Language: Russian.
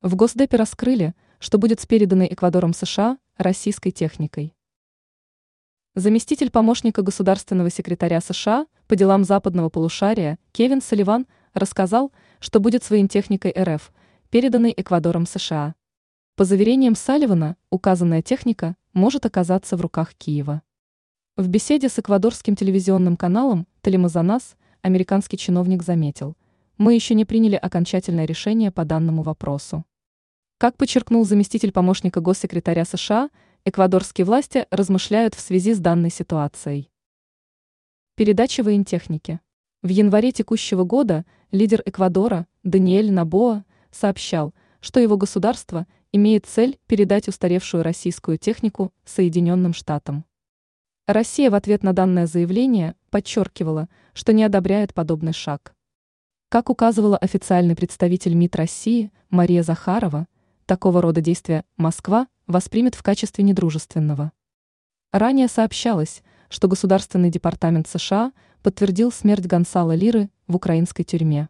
В Госдепе раскрыли, что будет с переданной Эквадором США российской техникой. Заместитель помощника государственного секретаря США по делам западного полушария Кевин Салливан рассказал, что будет с воентехникой РФ, переданной Эквадором США. По заверениям Салливана, указанная техника может оказаться в руках Киева. В беседе с эквадорским телевизионным каналом «Телемазанас» американский чиновник заметил, мы еще не приняли окончательное решение по данному вопросу. Как подчеркнул заместитель помощника госсекретаря США, эквадорские власти размышляют в связи с данной ситуацией. Передача воентехники. В январе текущего года лидер Эквадора Даниэль Набоа сообщал, что его государство имеет цель передать устаревшую российскую технику Соединенным Штатам. Россия в ответ на данное заявление подчеркивала, что не одобряет подобный шаг. Как указывала официальный представитель МИД России Мария Захарова, такого рода действия Москва воспримет в качестве недружественного. Ранее сообщалось, что Государственный департамент США подтвердил смерть Гонсала Лиры в украинской тюрьме.